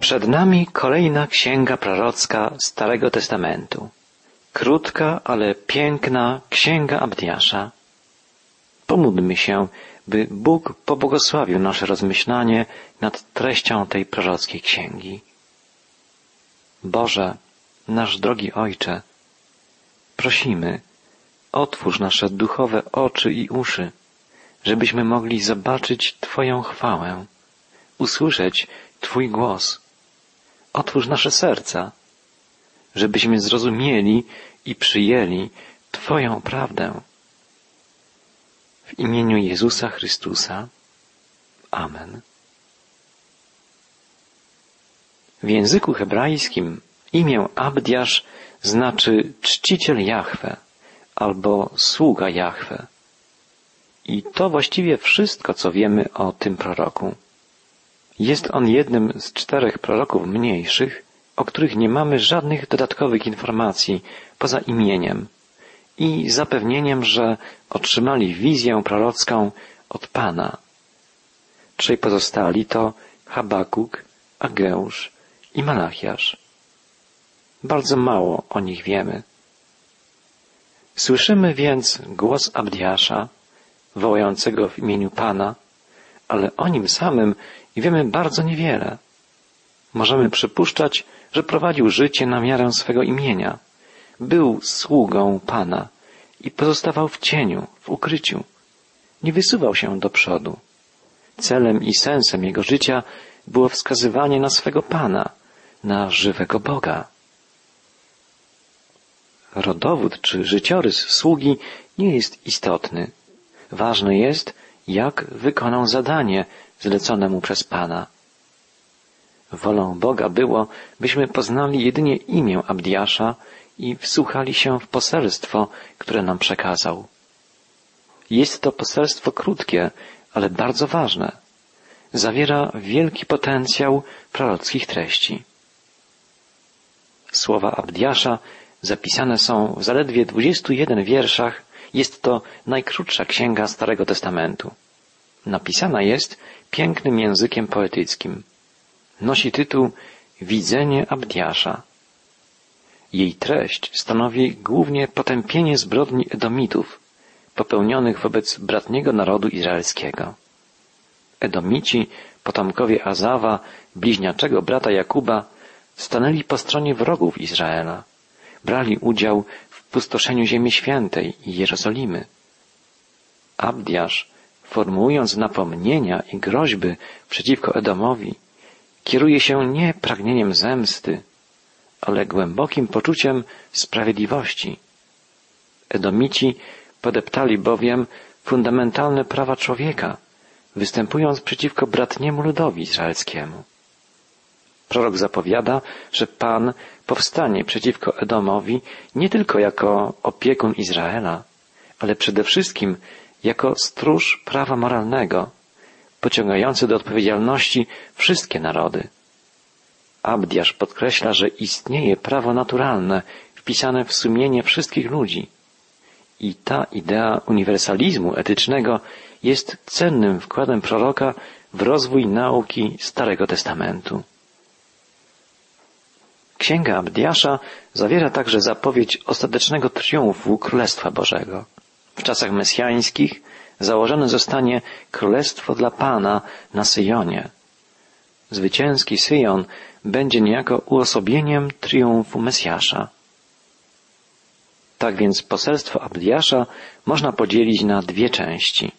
Przed nami kolejna księga prorocka Starego Testamentu. Krótka, ale piękna księga Abdiasza. Pomódlmy się, by Bóg pobłogosławił nasze rozmyślanie nad treścią tej prorockiej księgi. Boże, nasz drogi Ojcze, prosimy, otwórz nasze duchowe oczy i uszy, żebyśmy mogli zobaczyć Twoją chwałę, usłyszeć Twój głos. Otwórz nasze serca, żebyśmy zrozumieli i przyjęli Twoją prawdę. W imieniu Jezusa Chrystusa. Amen. W języku hebrajskim imię Abdiasz znaczy czciciel Jahwe albo sługa Jahwe. I to właściwie wszystko, co wiemy o tym proroku. Jest on jednym z czterech proroków mniejszych, o których nie mamy żadnych dodatkowych informacji poza imieniem i zapewnieniem, że otrzymali wizję prorocką od Pana. Trzej pozostali to Habakuk, Ageusz i Malachiasz. Bardzo mało o nich wiemy. Słyszymy więc głos Abdiasza, wołającego w imieniu Pana, ale o nim samym wiemy bardzo niewiele. Możemy przypuszczać, że prowadził życie na miarę swego imienia. Był sługą Pana i pozostawał w cieniu, w ukryciu. Nie wysuwał się do przodu. Celem i sensem jego życia było wskazywanie na swego Pana, na żywego Boga. Rodowód czy życiorys sługi nie jest istotny. Ważne jest, jak wykonał zadanie zlecone mu przez Pana. Wolą Boga było, byśmy poznali jedynie imię Abdiasza i wsłuchali się w poselstwo, które nam przekazał. Jest to poselstwo krótkie, ale bardzo ważne. Zawiera wielki potencjał prorockich treści. Słowa Abdiasza zapisane są w zaledwie 21 wierszach. Jest to najkrótsza księga Starego Testamentu. Napisana jest pięknym językiem poetyckim. Nosi tytuł Widzenie Abdiasza. Jej treść stanowi głównie potępienie zbrodni Edomitów, popełnionych wobec bratniego narodu izraelskiego. Edomici, potomkowie Azawa, bliźniaczego brata Jakuba, stanęli po stronie wrogów Izraela. Brali udział w pustoszeniu Ziemi Świętej i Jerozolimy. Abdiasz, formułując napomnienia i groźby przeciwko Edomowi, kieruje się nie pragnieniem zemsty, ale głębokim poczuciem sprawiedliwości. Edomici podeptali bowiem fundamentalne prawa człowieka, występując przeciwko bratniemu ludowi izraelskiemu. Prorok zapowiada, że Pan powstanie przeciwko Edomowi nie tylko jako opiekun Izraela, ale przede wszystkim jako stróż prawa moralnego, pociągający do odpowiedzialności wszystkie narody. Abdiasz podkreśla, że istnieje prawo naturalne wpisane w sumienie wszystkich ludzi. I ta idea uniwersalizmu etycznego jest cennym wkładem proroka w rozwój nauki Starego Testamentu. Księga Abdiasza zawiera także zapowiedź ostatecznego triumfu Królestwa Bożego. W czasach mesjańskich założone zostanie Królestwo dla Pana na Syjonie. Zwycięski Syjon będzie niejako uosobieniem triumfu Mesjasza. Tak więc poselstwo Abdiasza można podzielić na dwie części.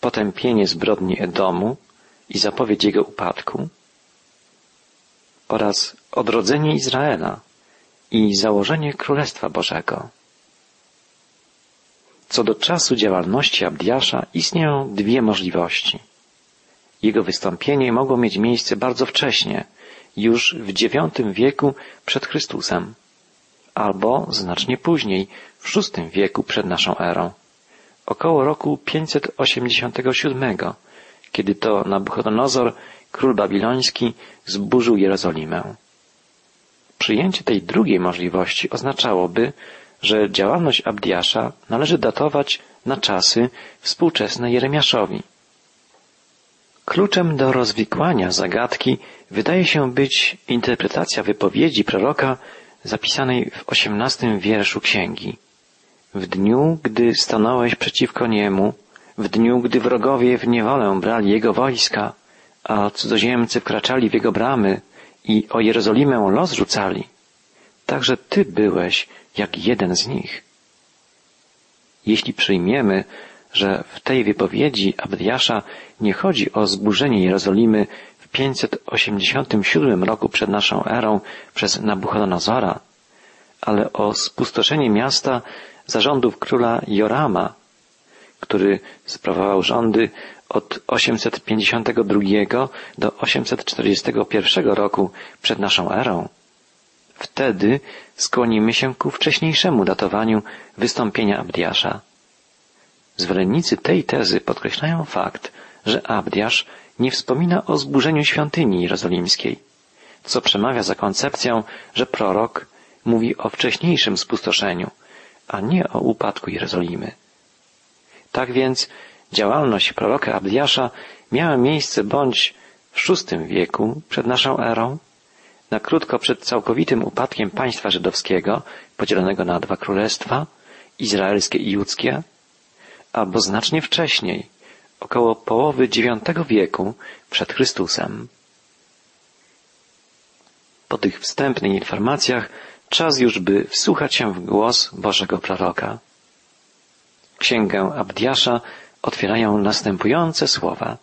Potępienie zbrodni Edomu i zapowiedź jego upadku oraz odrodzenie Izraela i założenie Królestwa Bożego. Co do czasu działalności Abdiasza istnieją dwie możliwości. Jego wystąpienie mogło mieć miejsce bardzo wcześnie, już w IX wieku przed Chrystusem, albo znacznie później, w VI wieku przed naszą erą, około roku 587, kiedy to Nabuchodonozor, król babiloński, zburzył Jerozolimę. Przyjęcie tej drugiej możliwości oznaczałoby, że działalność Abdiasza należy datować na czasy współczesne Jeremiaszowi. Kluczem do rozwikłania zagadki wydaje się być interpretacja wypowiedzi proroka zapisanej w osiemnastym wierszu księgi. W dniu, gdy stanąłeś przeciwko niemu, w dniu, gdy wrogowie w niewolę brali jego wojska, a cudzoziemcy wkraczali w jego bramy i o Jerozolimę los rzucali, także ty byłeś jak jeden z nich. Jeśli przyjmiemy, że w tej wypowiedzi Abdiasza nie chodzi o zburzenie Jerozolimy w 587 roku przed naszą erą przez Nabuchodonozora, ale o spustoszenie miasta zarządów króla Jorama, który sprawował rządy od 852 do 841 roku przed naszą erą. Wtedy skłonimy się ku wcześniejszemu datowaniu wystąpienia Abdiasza. Zwolennicy tej tezy podkreślają fakt, że Abdiasz nie wspomina o zburzeniu świątyni jerozolimskiej, co przemawia za koncepcją, że prorok mówi o wcześniejszym spustoszeniu, a nie o upadku Jerozolimy. Tak więc działalność proroka Abdiasza miała miejsce bądź w VI wieku przed naszą erą, na krótko przed całkowitym upadkiem państwa żydowskiego, podzielonego na dwa królestwa, izraelskie i judzkie, albo znacznie wcześniej, około połowy IX wieku przed Chrystusem. Po tych wstępnych informacjach czas już by wsłuchać się w głos Bożego proroka. Księgę Abdiasza otwierają następujące słowa.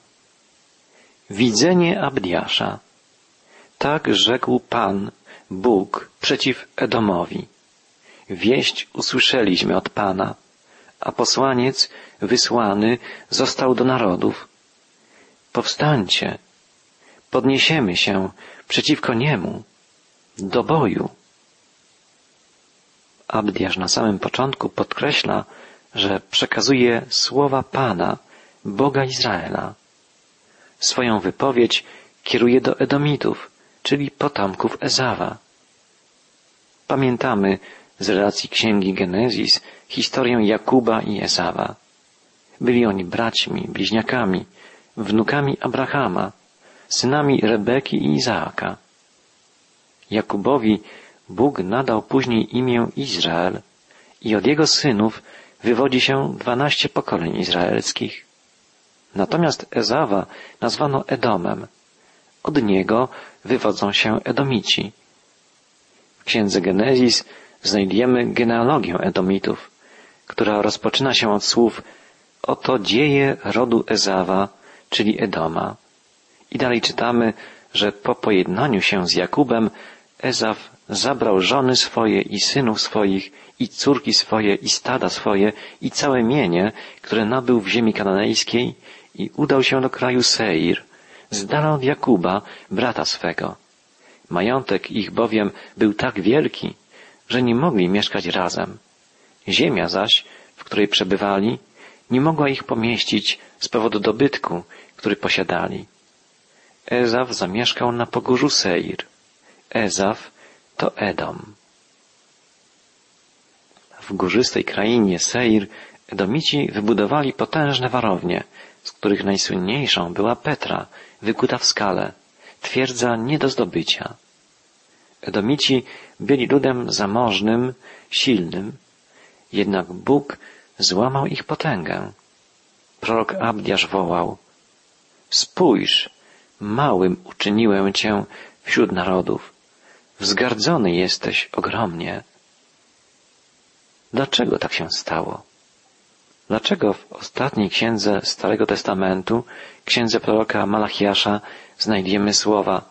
Widzenie Abdiasza. Tak rzekł Pan, Bóg, przeciw Edomowi. Wieść usłyszeliśmy od Pana, a posłaniec wysłany został do narodów. Powstańcie, podniesiemy się przeciwko niemu, do boju. Abdiasz na samym początku podkreśla, że przekazuje słowa Pana, Boga Izraela. Swoją wypowiedź kieruje do Edomitów, czyli potomków Ezawa. Pamiętamy z relacji księgi Genezis historię Jakuba i Esawa. Byli oni braćmi, bliźniakami, wnukami Abrahama, synami Rebeki i Izaaka. Jakubowi Bóg nadał później imię Izrael i od jego synów wywodzi się dwanaście pokoleń izraelskich. Natomiast Ezawa nazwano Edomem. Od niego wywodzą się Edomici. W księdze Genezis znajdziemy genealogię Edomitów, która rozpoczyna się od słów Oto dzieje rodu Ezawa, czyli Edoma. I dalej czytamy, że po pojednaniu się z Jakubem Ezaw zabrał żony swoje i synów swoich i córki swoje i stada swoje i całe mienie, które nabył w ziemi kananejskiej i udał się do kraju Seir, z dala od Jakuba, brata swego. Majątek ich bowiem był tak wielki, że nie mogli mieszkać razem. Ziemia zaś, w której przebywali, nie mogła ich pomieścić z powodu dobytku, który posiadali. Ezaw zamieszkał na pogórzu Seir. Ezaw to Edom. W górzystej krainie Seir Edomici wybudowali potężne warownie, z których najsłynniejszą była Petra, wykuta w skale, twierdza nie do zdobycia. Edomici byli ludem zamożnym, silnym, jednak Bóg złamał ich potęgę. Prorok Abdiasz wołał, spójrz, małym uczyniłem cię wśród narodów, wzgardzony jesteś ogromnie. Dlaczego tak się stało? Dlaczego w ostatniej księdze Starego Testamentu, księdze proroka Malachiasza, znajdziemy słowa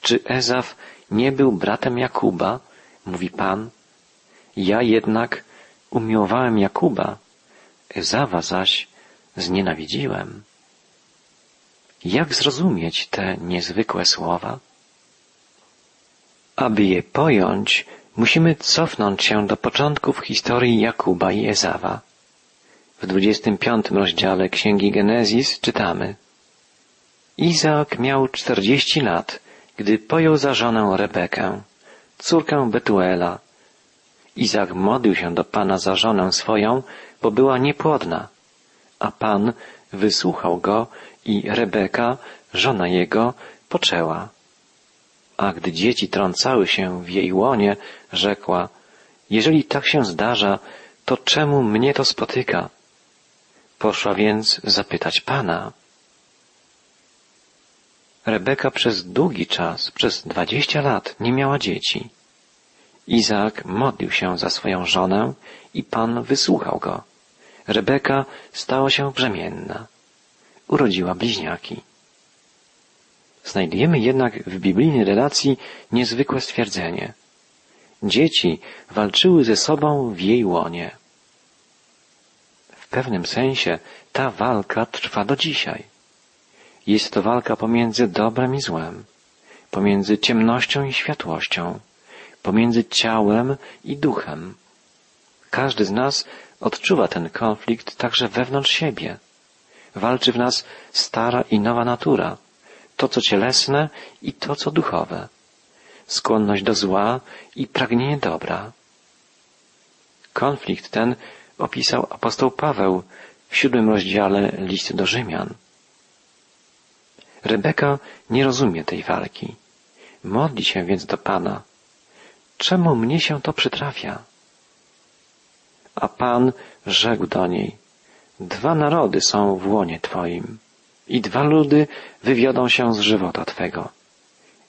Czy Ezaf nie był bratem Jakuba? Mówi Pan. Ja jednak umiłowałem Jakuba, Ezawa zaś znienawidziłem. Jak zrozumieć te niezwykłe słowa? Aby je pojąć, musimy cofnąć się do początków historii Jakuba i Ezawa. W 25 rozdziale Księgi Genezis czytamy Izaak miał czterdzieści lat, gdy pojął za żonę Rebekę, córkę Betuela. Izaak modlił się do Pana za żonę swoją, bo była niepłodna, a Pan wysłuchał go i Rebeka, żona jego, poczęła. A gdy dzieci trącały się w jej łonie, rzekła, jeżeli tak się zdarza, to czemu mnie to spotyka? Poszła więc zapytać Pana. Rebeka przez długi czas, przez dwadzieścia lat nie miała dzieci. Izaak modlił się za swoją żonę i Pan wysłuchał go. Rebeka stała się brzemienna. Urodziła bliźniaki. Znajdujemy jednak w biblijnej relacji niezwykłe stwierdzenie. Dzieci walczyły ze sobą w jej łonie. W pewnym sensie ta walka trwa do dzisiaj. Jest to walka pomiędzy dobrem i złem, pomiędzy ciemnością i światłością, pomiędzy ciałem i duchem. Każdy z nas odczuwa ten konflikt także wewnątrz siebie. Walczy w nas stara i nowa natura, to co cielesne i to co duchowe, skłonność do zła i pragnienie dobra. Konflikt ten opisał apostoł Paweł w siódmym rozdziale listu do Rzymian. Rebeka nie rozumie tej walki. Modli się więc do Pana. Czemu mnie się to przytrafia? A Pan rzekł do niej, dwa narody są w łonie Twoim i dwa ludy wywiodą się z żywota Twego.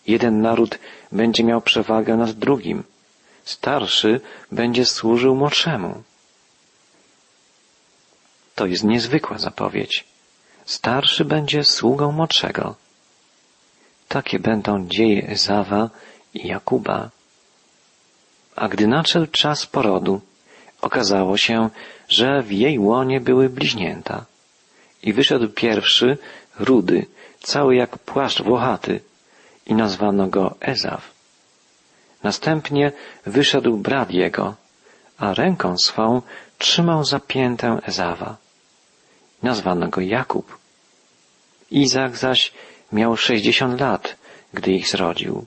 Jeden naród będzie miał przewagę nad drugim, starszy będzie służył młodszemu. To jest niezwykła zapowiedź. Starszy będzie sługą młodszego. Takie będą dzieje Ezawa i Jakuba. A gdy nadszedł czas porodu, okazało się, że w jej łonie były bliźnięta. I wyszedł pierwszy, rudy, cały jak płaszcz włochaty, i nazwano go Ezaw. Następnie wyszedł brat jego, a ręką swą trzymał zapiętę Ezawa. Nazwano go Jakub. Izak zaś miał sześćdziesiąt lat, gdy ich zrodził.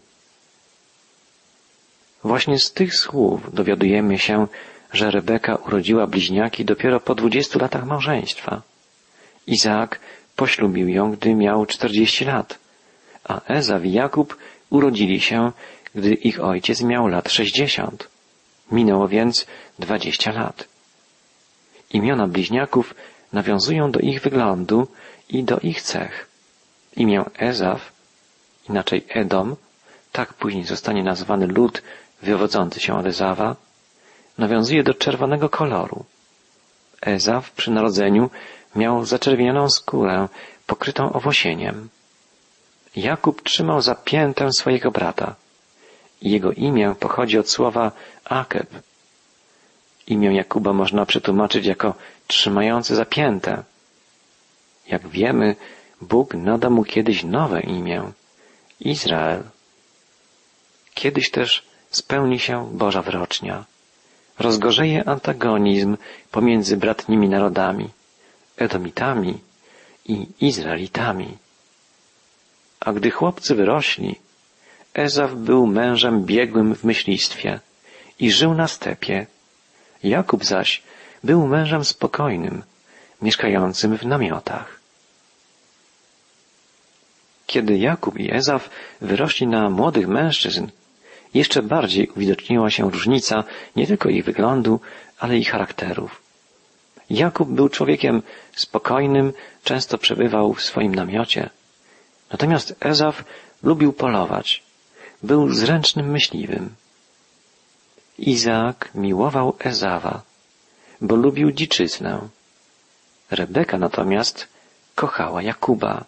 Właśnie z tych słów dowiadujemy się, że Rebeka urodziła bliźniaki dopiero po dwudziestu latach małżeństwa. Izaak poślubił ją, gdy miał czterdzieści lat, a Ezaw i Jakub urodzili się, gdy ich ojciec miał lat sześćdziesiąt. Minęło więc dwadzieścia lat. Imiona bliźniaków nawiązują do ich wyglądu i do ich cech. Imię Ezaw, inaczej Edom, tak później zostanie nazwany lud wywodzący się od Ezawa, nawiązuje do czerwonego koloru. Ezaw przy narodzeniu miał zaczerwienioną skórę pokrytą owłosieniem. Jakub trzymał zapiętę swojego brata. Jego imię pochodzi od słowa Akeb. Imię Jakuba można przetłumaczyć jako trzymający zapięte. Jak wiemy, Bóg nada mu kiedyś nowe imię Izrael. Kiedyś też spełni się Boża wyrocznia. Rozgorzeje antagonizm pomiędzy bratnimi narodami, Edomitami i Izraelitami. A gdy chłopcy wyrośli, Ezaw był mężem biegłym w myślistwie i żył na stepie. Jakub zaś był mężem spokojnym, mieszkającym w namiotach. Kiedy Jakub i Ezaw wyrośli na młodych mężczyzn, jeszcze bardziej uwidoczniła się różnica nie tylko ich wyglądu, ale i charakterów. Jakub był człowiekiem spokojnym, często przebywał w swoim namiocie. Natomiast Ezaw lubił polować. Był zręcznym myśliwym. Izaak miłował Ezawa, bo lubił dziczyznę. Rebeka natomiast kochała Jakuba.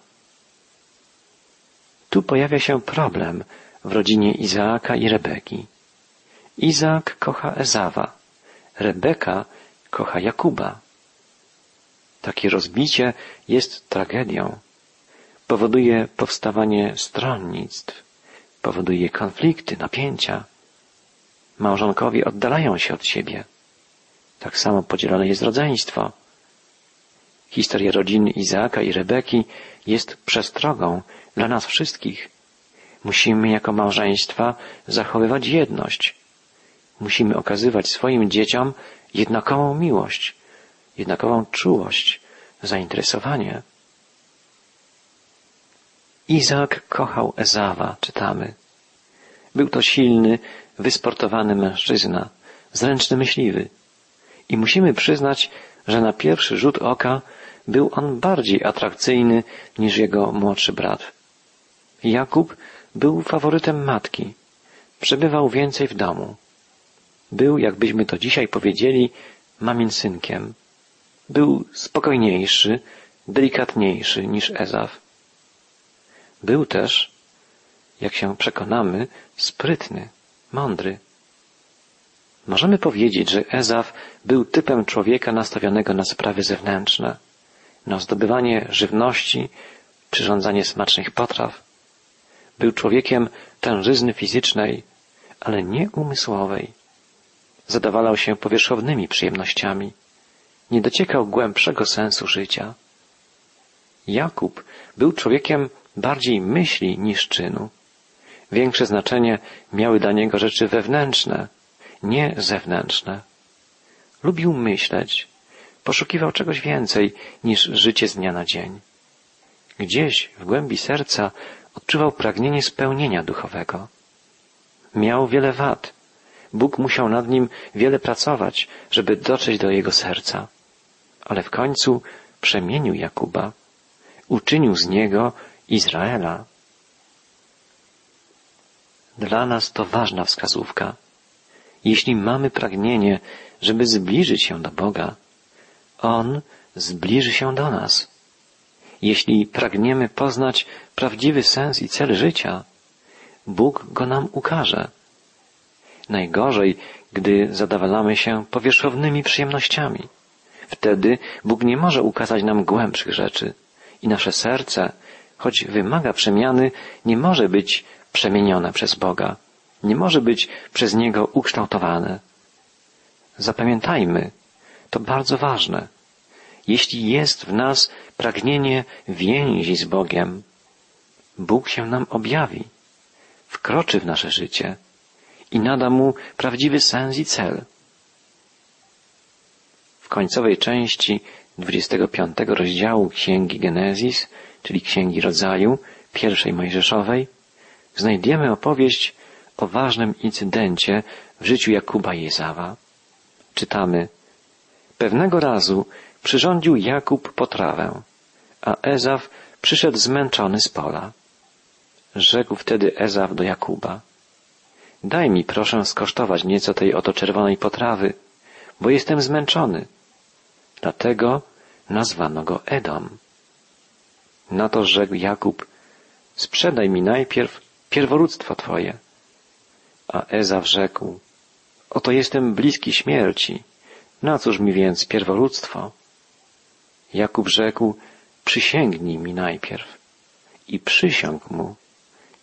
Tu pojawia się problem w rodzinie Izaaka i Rebeki. Izaak kocha Ezawa, Rebeka kocha Jakuba. Takie rozbicie jest tragedią. Powoduje powstawanie stronnictw, powoduje konflikty, napięcia. Małżonkowie oddalają się od siebie. Tak samo podzielone jest rodzeństwo. Historia rodziny Izaaka i Rebeki jest przestrogą dla nas wszystkich. Musimy jako małżeństwa zachowywać jedność. Musimy okazywać swoim dzieciom jednakową miłość, jednakową czułość, zainteresowanie. Izaak kochał Ezawa, czytamy. Był to silny, wysportowany mężczyzna, zręczny myśliwy. I musimy przyznać, że na pierwszy rzut oka był on bardziej atrakcyjny niż jego młodszy brat. Jakub był faworytem matki. Przebywał więcej w domu. Był, jakbyśmy to dzisiaj powiedzieli, mamin synkiem. Był spokojniejszy, delikatniejszy niż Ezaf. Był też, jak się przekonamy, sprytny, mądry. Możemy powiedzieć, że Ezaf był typem człowieka nastawionego na sprawy zewnętrzne, na zdobywanie żywności, przyrządzanie smacznych potraw. Był człowiekiem tężyzny fizycznej, ale nie umysłowej. Zadawalał się powierzchownymi przyjemnościami. Nie dociekał głębszego sensu życia. Jakub był człowiekiem bardziej myśli niż czynu. Większe znaczenie miały dla niego rzeczy wewnętrzne, nie zewnętrzne. Lubił myśleć, poszukiwał czegoś więcej niż życie z dnia na dzień. Gdzieś w głębi serca odczuwał pragnienie spełnienia duchowego. Miał wiele wad. Bóg musiał nad nim wiele pracować, żeby dotrzeć do jego serca. Ale w końcu przemienił Jakuba, uczynił z niego Izraela. Dla nas to ważna wskazówka. Jeśli mamy pragnienie, żeby zbliżyć się do Boga, On zbliży się do nas. Jeśli pragniemy poznać prawdziwy sens i cel życia, Bóg go nam ukaże. Najgorzej, gdy zadawalamy się powierzchownymi przyjemnościami. Wtedy Bóg nie może ukazać nam głębszych rzeczy i nasze serce, choć wymaga przemiany, nie może być przemienione przez Boga, nie może być przez Niego ukształtowane. Zapamiętajmy, to bardzo ważne. Jeśli jest w nas pragnienie więzi z Bogiem, Bóg się nam objawi, wkroczy w nasze życie i nada mu prawdziwy sens i cel. W końcowej części 25 rozdziału Księgi Genezis, czyli Księgi Rodzaju, pierwszej Mojżeszowej, znajdziemy opowieść o ważnym incydencie w życiu Jakuba i Ezawa. Czytamy, pewnego razu przyrządził Jakub potrawę, a Ezaw przyszedł zmęczony z pola. Rzekł wtedy Ezaw do Jakuba, daj mi proszę skosztować nieco tej oto czerwonej potrawy, bo jestem zmęczony. Dlatego nazwano go Edom. Na to rzekł Jakub, sprzedaj mi najpierw pierworództwo Twoje. A Ezaw rzekł, oto jestem bliski śmierci, na cóż mi więc pierworództwo? Jakub rzekł, przysięgnij mi najpierw. I przysiągł mu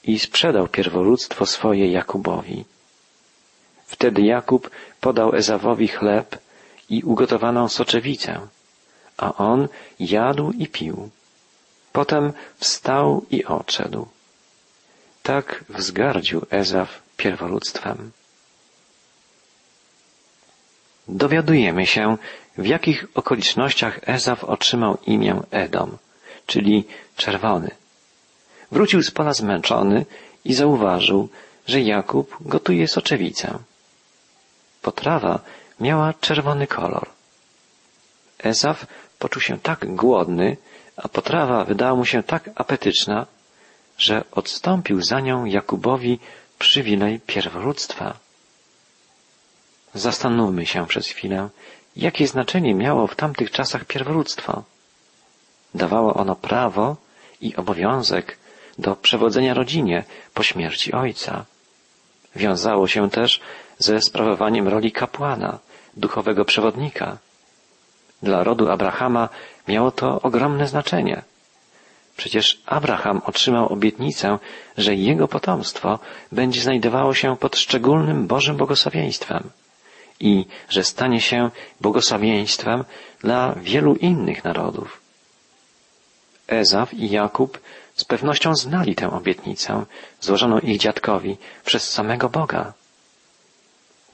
i sprzedał pierworództwo swoje Jakubowi. Wtedy Jakub podał Ezawowi chleb i ugotowaną soczewicę, a on jadł i pił. Potem wstał i odszedł. Tak wzgardził Ezaw pierworództwem. Dowiadujemy się, w jakich okolicznościach Ezaw otrzymał imię Edom, czyli czerwony. Wrócił z pola zmęczony i zauważył, że Jakub gotuje soczewicę. Potrawa miała czerwony kolor. Ezaw poczuł się tak głodny, a potrawa wydała mu się tak apetyczna, że odstąpił za nią Jakubowi przywilej pierworództwa. Zastanówmy się przez chwilę, jakie znaczenie miało w tamtych czasach pierworództwo. Dawało ono prawo i obowiązek do przewodzenia rodzinie po śmierci ojca. Wiązało się też ze sprawowaniem roli kapłana, duchowego przewodnika. Dla rodu Abrahama miało to ogromne znaczenie. Przecież Abraham otrzymał obietnicę, że jego potomstwo będzie znajdowało się pod szczególnym Bożym błogosławieństwem i że stanie się błogosławieństwem dla wielu innych narodów. Ezaw i Jakub z pewnością znali tę obietnicę złożoną ich dziadkowi przez samego Boga.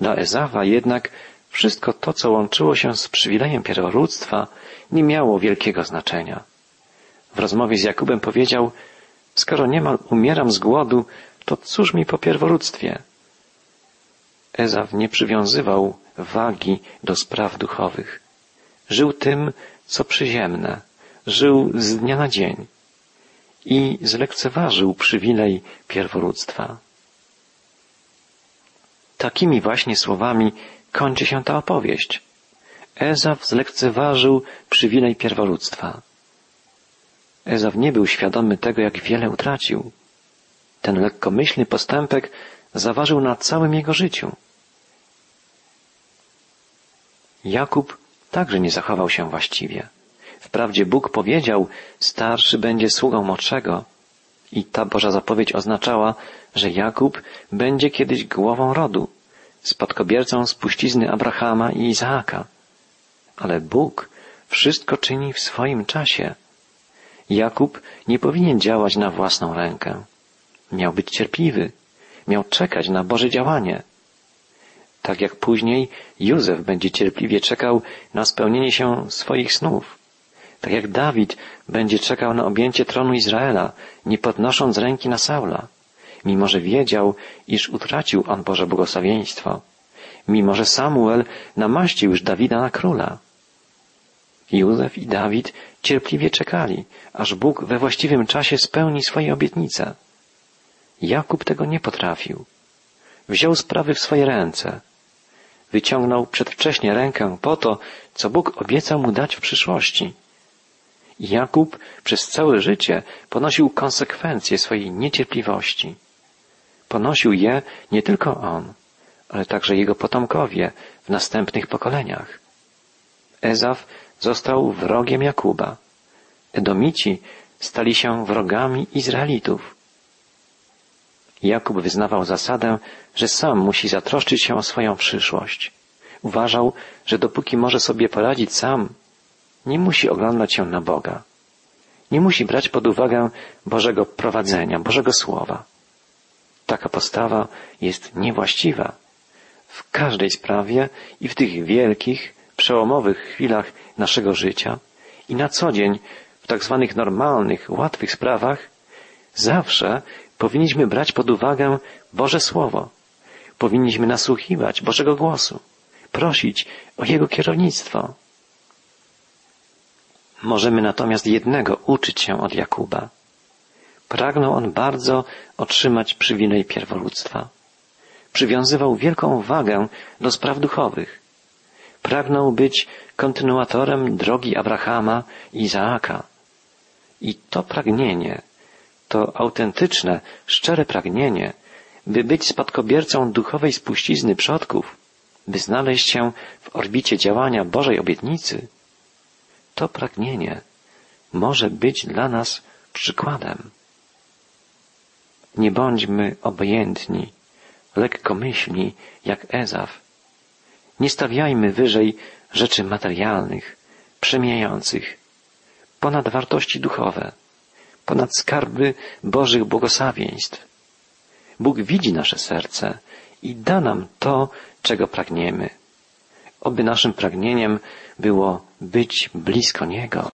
Dla Ezawa jednak wszystko to, co łączyło się z przywilejem pierworództwa, nie miało wielkiego znaczenia. W rozmowie z Jakubem powiedział, Skoro niemal umieram z głodu, to cóż mi po pierworództwie? Ezaw nie przywiązywał wagi do spraw duchowych. Żył tym, co przyziemne. Żył z dnia na dzień. I zlekceważył przywilej pierworództwa. Takimi właśnie słowami kończy się ta opowieść. Ezaw zlekceważył przywilej pierworództwa. Ezaw nie był świadomy tego, jak wiele utracił. Ten lekkomyślny postępek zaważył na całym jego życiu. Jakub także nie zachował się właściwie. Wprawdzie Bóg powiedział, starszy będzie sługą młodszego. I ta Boża zapowiedź oznaczała, że Jakub będzie kiedyś głową rodu, spadkobiercą spuścizny Abrahama i Izaaka. Ale Bóg wszystko czyni w swoim czasie. Jakub nie powinien działać na własną rękę. Miał być cierpliwy, miał czekać na Boże działanie. Tak jak później Józef będzie cierpliwie czekał na spełnienie się swoich snów. Tak jak Dawid będzie czekał na objęcie tronu Izraela, nie podnosząc ręki na Saula, mimo że wiedział, iż utracił on Boże błogosławieństwo, mimo że Samuel namaścił już Dawida na króla. Józef i Dawid cierpliwie czekali, aż Bóg we właściwym czasie spełni swoje obietnice. Jakub tego nie potrafił. Wziął sprawy w swoje ręce. Wyciągnął przedwcześnie rękę po to, co Bóg obiecał mu dać w przyszłości. Jakub przez całe życie ponosił konsekwencje swojej niecierpliwości. Ponosił je nie tylko on, ale także jego potomkowie w następnych pokoleniach. Ezaf został wrogiem Jakuba. Edomici stali się wrogami Izraelitów. Jakub wyznawał zasadę, że sam musi zatroszczyć się o swoją przyszłość. Uważał, że dopóki może sobie poradzić sam, nie musi oglądać się na Boga. Nie musi brać pod uwagę Bożego prowadzenia, Bożego Słowa. Taka postawa jest niewłaściwa. W każdej sprawie i w tych wielkich, przełomowych chwilach naszego życia i na co dzień w tak zwanych normalnych, łatwych sprawach zawsze powinniśmy brać pod uwagę Boże Słowo. Powinniśmy nasłuchiwać Bożego głosu, prosić o Jego kierownictwo. Możemy natomiast jednego uczyć się od Jakuba. Pragnął on bardzo otrzymać przywilej pierworództwa. Przywiązywał wielką wagę do spraw duchowych. Pragnął być kontynuatorem drogi Abrahama i Izaaka. I to pragnienie, to autentyczne, szczere pragnienie, by być spadkobiercą duchowej spuścizny przodków, by znaleźć się w orbicie działania Bożej obietnicy, to pragnienie może być dla nas przykładem. Nie bądźmy obojętni, lekkomyślni jak Ezaf. Nie stawiajmy wyżej rzeczy materialnych, przemijających, ponad wartości duchowe, ponad skarby Bożych błogosławieństw. Bóg widzi nasze serce i da nam to, czego pragniemy. Oby naszym pragnieniem było być blisko Niego.